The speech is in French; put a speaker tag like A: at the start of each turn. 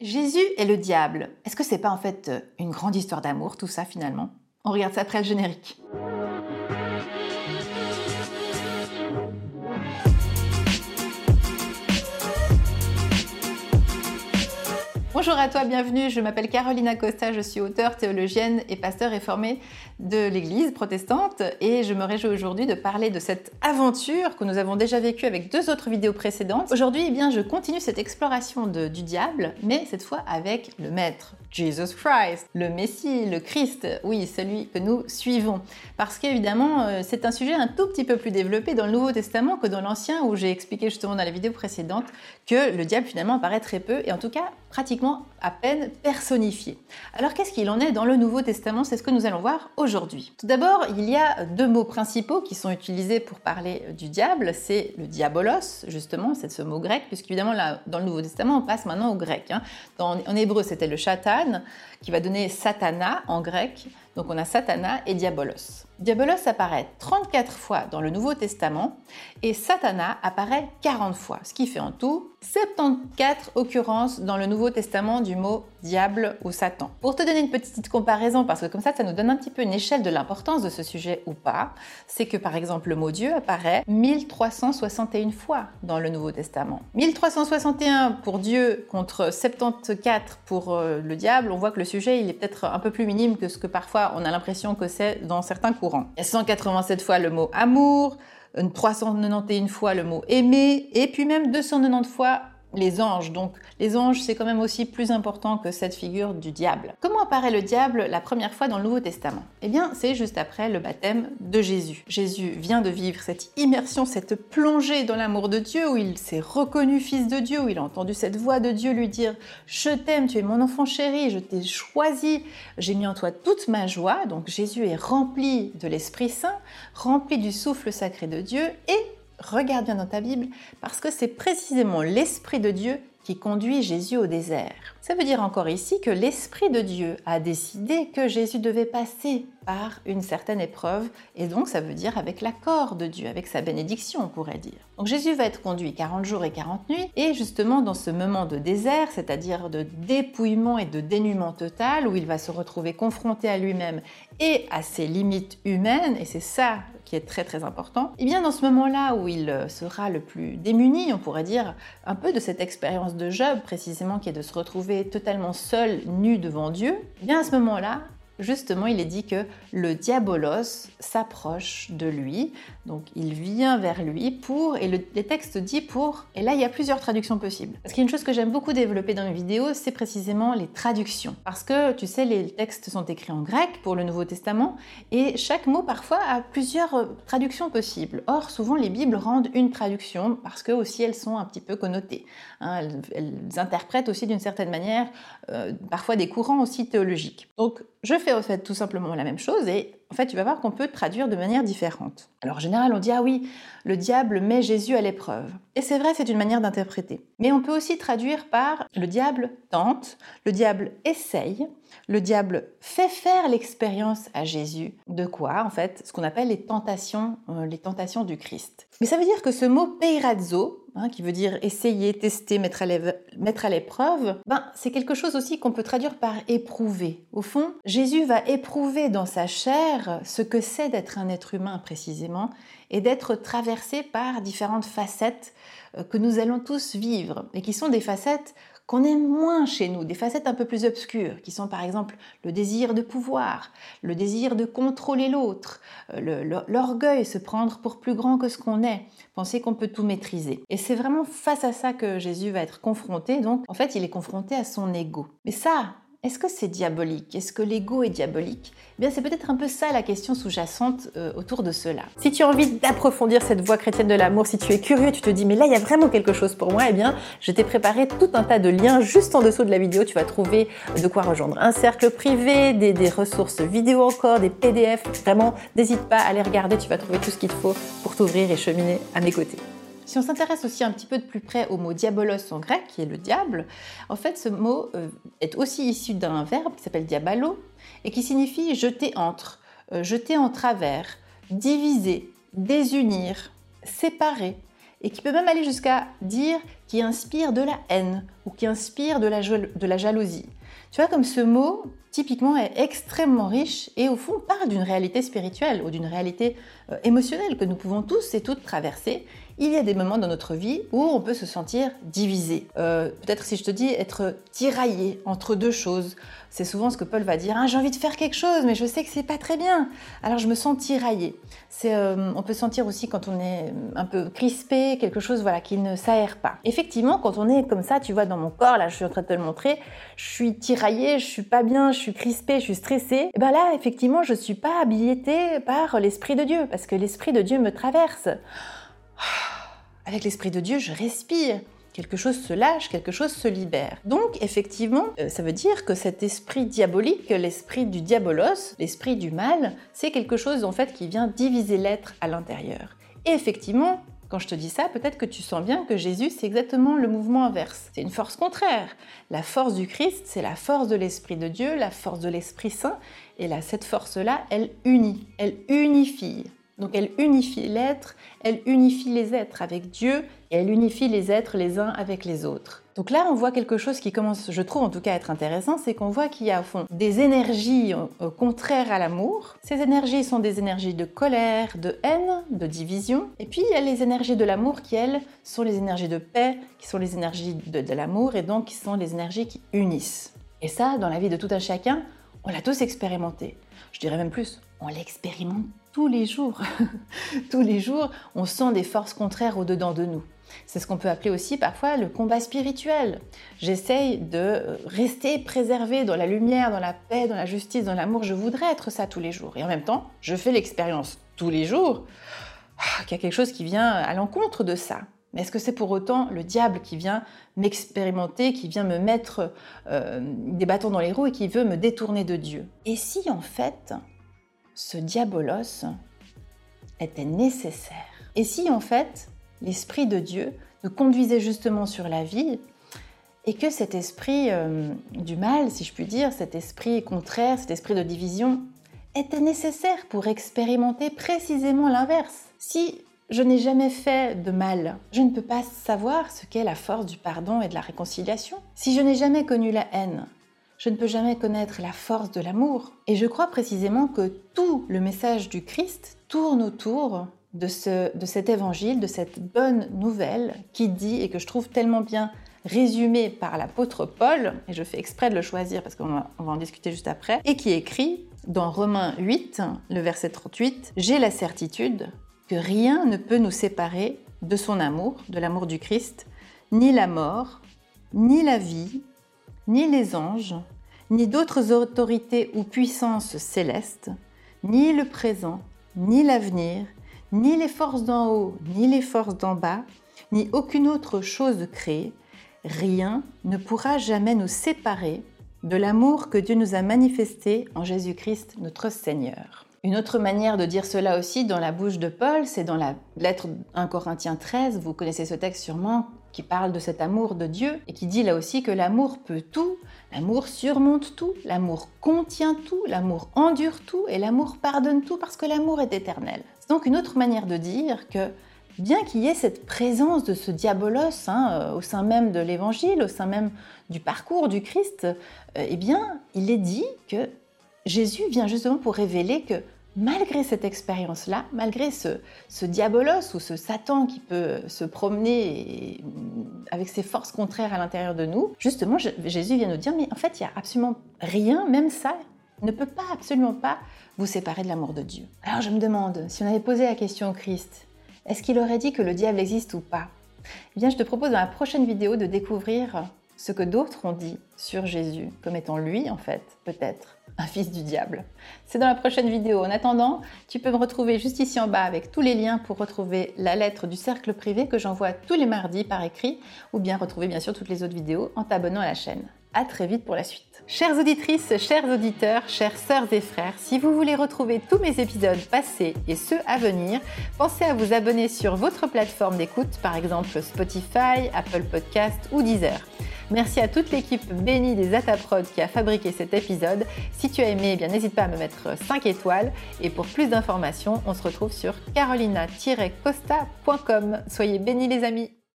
A: Jésus et le diable, est-ce que c'est pas en fait euh, une grande histoire d'amour tout ça finalement? On regarde ça après le générique. Bonjour à toi, bienvenue. Je m'appelle Carolina Costa, je suis auteure, théologienne et pasteur réformée de l'Église protestante et je me réjouis aujourd'hui de parler de cette aventure que nous avons déjà vécue avec deux autres vidéos précédentes. Aujourd'hui, eh bien, je continue cette exploration du diable, mais cette fois avec le Maître, Jesus Christ, le Messie, le Christ, oui, celui que nous suivons. Parce qu'évidemment, euh, c'est un sujet un tout petit peu plus développé dans le Nouveau Testament que dans l'Ancien, où j'ai expliqué justement dans la vidéo précédente que le diable finalement apparaît très peu et en tout cas pratiquement à peine personnifié. Alors qu'est-ce qu'il en est dans le Nouveau Testament? C'est ce que nous allons voir aujourd'hui. Tout d'abord, il y a deux mots principaux qui sont utilisés pour parler du diable. C'est le diabolos, justement, c'est ce mot grec, puisqu'évidemment là, dans le Nouveau Testament, on passe maintenant au grec. Hein. en hébreu, c'était le qui va donner satana en grec. Donc on a satana et diabolos. Diabolos apparaît 34 fois dans le Nouveau Testament et Satana apparaît 40 fois, ce qui fait en tout 74 occurrences dans le Nouveau Testament du mot diable ou Satan. Pour te donner une petite comparaison, parce que comme ça, ça nous donne un petit peu une échelle de l'importance de ce sujet ou pas, c'est que par exemple le mot Dieu apparaît 1361 fois dans le Nouveau Testament. 1361 pour Dieu contre 74 pour euh, le diable, on voit que le sujet il est peut-être un peu plus minime que ce que parfois on a l'impression que c'est dans certains cours a 187 fois le mot amour, 391 fois le mot aimer, et puis même 290 fois les anges. Donc les anges, c'est quand même aussi plus important que cette figure du diable. Comment apparaît le diable la première fois dans le Nouveau Testament? Eh bien, c'est juste après le baptême de Jésus. Jésus vient de vivre cette immersion, cette plongée dans l'amour de Dieu, où il s'est reconnu fils de Dieu, où il a entendu cette voix de Dieu lui dire ⁇ Je t'aime, tu es mon enfant chéri, je t'ai choisi, j'ai mis en toi toute ma joie ⁇ Donc Jésus est rempli de l'Esprit Saint, rempli du souffle sacré de Dieu, et regarde bien dans ta Bible, parce que c'est précisément l'Esprit de Dieu qui conduit Jésus au désert. Ça veut dire encore ici que l'Esprit de Dieu a décidé que Jésus devait passer par une certaine épreuve, et donc ça veut dire avec l'accord de Dieu, avec sa bénédiction, on pourrait dire. Donc Jésus va être conduit 40 jours et 40 nuits, et justement dans ce moment de désert, c'est-à-dire de dépouillement et de dénuement total, où il va se retrouver confronté à lui-même et à ses limites humaines, et c'est ça qui est très très important, et eh bien dans ce moment-là où il sera le plus démuni, on pourrait dire un peu de cette expérience de Job précisément qui est de se retrouver totalement seul, nu devant Dieu, eh bien à ce moment-là, justement, il est dit que le diabolos s'approche de lui, donc il vient vers lui pour, et le, texte dit pour, et là il y a plusieurs traductions possibles. Parce qu'il y a une chose que j'aime beaucoup développer dans mes vidéos, c'est précisément les traductions. Parce que, tu sais, les textes sont écrits en grec pour le Nouveau Testament, et chaque mot parfois a plusieurs euh, traductions possibles. Or, souvent les Bibles rendent une traduction, parce que aussi elles sont un petit peu connotées. Hein. elles, interprètent aussi d'une certaine manière euh, parfois des courants aussi théologiques. Donc, je en fait tout simplement la même chose et en fait, tu vas voir qu'on peut traduire de manière différente. Alors en général, on dit ah oui, le diable met Jésus à l'épreuve. Et c'est vrai, c'est une manière d'interpréter. Mais on peut aussi traduire par le diable tente, le diable essaye, le diable fait faire l'expérience à Jésus de quoi En fait, ce qu'on appelle les tentations, euh, les tentations du Christ. Mais ça veut dire que ce mot peirazzo, hein, qui veut dire essayer, tester, mettre à l'épreuve, ben, c'est quelque chose aussi qu'on peut traduire par éprouver. Au fond, Jésus va éprouver dans sa chair ce que c'est d'être un être humain précisément et d'être traversé par différentes facettes euh, que nous allons tous vivre et qui sont des facettes qu'on aime moins chez nous, des facettes un peu plus obscures, qui sont par exemple le désir de pouvoir, le désir de contrôler l'autre, euh, l'orgueil, se prendre pour plus grand que ce qu'on est, penser qu'on peut tout maîtriser. Et c'est vraiment face à ça que Jésus va être confronté, donc en fait il est confronté à son ego. Mais ça, est-ce que c'est diabolique? Est-ce que l'ego est diabolique? Eh bien, c'est peut-être un peu ça la question sous-jacente euh, autour de cela. Si tu as envie d'approfondir cette voie chrétienne de l'amour, si tu es curieux, tu te dis mais là il y a vraiment quelque chose pour moi, eh bien, je t'ai préparé tout un tas de liens juste en dessous de la vidéo. Tu vas trouver de quoi rejoindre un cercle privé, des, des ressources vidéo encore, des PDF. Vraiment, n'hésite pas à les regarder. Tu vas trouver tout ce qu'il te faut pour t'ouvrir et cheminer à mes côtés. Si on s'intéresse aussi un petit peu de plus près au mot diabolos en grec, qui est le diable, en fait ce mot euh, est aussi issu d'un verbe qui s'appelle diabalo et qui signifie jeter entre, euh, jeter en travers, diviser, désunir, séparer, et qui peut même aller jusqu'à dire qui inspire de la haine ou qui inspire de la, de la jalousie. Tu vois, comme ce mot, typiquement, est extrêmement riche et au fond parle d'une réalité spirituelle ou d'une réalité euh, émotionnelle que nous pouvons tous et toutes traverser. Il y a des moments dans notre vie où on peut se sentir divisé. Euh, peut-être si je te dis être tiraillé entre deux choses. C'est souvent ce que Paul va dire. Ah, j'ai envie de faire quelque chose, mais je sais que c'est pas très bien. Alors je me sens tiraillé. Euh, on peut sentir aussi quand on est un peu crispé, quelque chose voilà qui ne s'aère pas. Effectivement, quand on est comme ça, tu vois dans mon corps, là, je suis en train de te le montrer, je suis tiraillé, je suis pas bien, je suis crispé, je suis stressé. Et ben là, effectivement, je suis pas habilité par l'esprit de Dieu parce que l'Esprit de Dieu me traverse. Avec l'Esprit de Dieu, je respire. Quelque chose se lâche, quelque chose se libère. Donc, effectivement, euh, ça veut dire que cet esprit diabolique, l'esprit du diabolos, l'esprit du mal, c'est quelque chose en fait qui vient diviser l'être à l'intérieur. Et effectivement, quand je te dis ça, peut-être que tu sens bien que Jésus, c'est exactement le mouvement inverse. C'est une force contraire. La force du Christ, c'est la force de l'Esprit de Dieu, la force de l'Esprit Saint. Et là, cette force-là, elle unit, elle unifie. Donc elle unifie l'être, elle unifie les êtres avec Dieu et elle unifie les êtres les uns avec les autres. Donc là, on voit quelque chose qui commence, je trouve en tout cas, à être intéressant, c'est qu'on voit qu'il y a au fond des énergies contraires à l'amour. Ces énergies sont des énergies de colère, de haine, de division. Et puis il y a les énergies de l'amour qui, elles, sont les énergies de paix, qui sont les énergies de, de l'amour et donc qui sont les énergies qui unissent. Et ça, dans la vie de tout un chacun, on l'a tous expérimenté. Je dirais même plus, on l'expérimente tous les jours. tous les jours, on sent des forces contraires au-dedans de nous. C'est ce qu'on peut appeler aussi parfois le combat spirituel. J'essaye de rester préservé dans la lumière, dans la paix, dans la justice, dans l'amour. Je voudrais être ça tous les jours. Et en même temps, je fais l'expérience tous les jours ah, qu'il y a quelque chose qui vient à l'encontre de ça. Est-ce que c'est pour autant le diable qui vient m'expérimenter, qui vient me mettre euh, des bâtons dans les roues et qui veut me détourner de Dieu? Et si en fait ce diabolos était nécessaire? Et si en fait l'Esprit de Dieu nous conduisait justement sur la vie et que cet esprit euh, du mal, si je puis dire, cet esprit contraire, cet esprit de division, était nécessaire pour expérimenter précisément l'inverse? Si je n'ai jamais fait de mal, je ne peux pas savoir ce qu'est la force du pardon et de la réconciliation. Si je n'ai jamais connu la haine, je ne peux jamais connaître la force de l'amour. Et je crois précisément que tout le message du Christ tourne autour de, ce, de cet évangile, de cette bonne nouvelle qui dit, et que je trouve tellement bien résumé par l'apôtre Paul, et je fais exprès de le choisir parce qu'on va, va en discuter juste après, et qui écrit dans Romains 8, le verset 38, J'ai la certitude que rien ne peut nous séparer de son amour, de l'amour du Christ, ni la mort, ni la vie, ni les anges, ni d'autres autorités ou puissances célestes, ni le présent, ni l'avenir, ni les forces d'en haut, ni les forces d'en bas, ni aucune autre chose créée, rien ne pourra jamais nous séparer de l'amour que Dieu nous a manifesté en Jésus-Christ notre Seigneur. Une autre manière de dire cela aussi dans la bouche de Paul, c'est dans la lettre 1 Corinthiens 13, vous connaissez ce texte sûrement, qui parle de cet amour de Dieu et qui dit là aussi que l'amour peut tout, l'amour surmonte tout, l'amour contient tout, l'amour endure tout et l'amour pardonne tout parce que l'amour est éternel. C'est donc une autre manière de dire que bien qu'il y ait cette présence de ce diabolos hein, euh, au sein même de l'évangile, au sein même du parcours du Christ, euh, eh bien, il est dit que Jésus vient justement pour révéler que malgré cette expérience-là, malgré ce, diabolos ou ce Satan qui peut se promener avec ses forces contraires à l'intérieur de nous, justement, Jésus vient nous dire, mais en fait, il n'y a absolument rien, même ça, ne peut pas, absolument pas vous séparer de l'amour de Dieu. Alors je me demande, si on avait posé la question au Christ, est-ce qu'il aurait dit que le diable existe ou pas? Eh bien, je te propose dans la prochaine vidéo de découvrir ce que d'autres ont dit sur Jésus comme étant lui, en fait, peut-être, un fils du diable. C'est dans la prochaine vidéo. En attendant, tu peux me retrouver juste ici en bas avec tous les liens pour retrouver la lettre du cercle privé que j'envoie tous les mardis par écrit, ou bien retrouver bien sûr toutes les autres vidéos en t'abonnant à la chaîne. À très vite pour la suite. Chères auditrices, chers auditeurs, chères sœurs et frères, si vous voulez retrouver tous mes épisodes passés et ceux à venir, pensez à vous abonner sur votre plateforme d'écoute, par exemple Spotify, Apple Podcast ou Deezer. Merci à toute l'équipe bénie des Ataprod qui a fabriqué cet épisode. Si tu as aimé, eh n'hésite pas à me mettre 5 étoiles. Et pour plus d'informations, on se retrouve sur carolina-costa.com. Soyez bénis les amis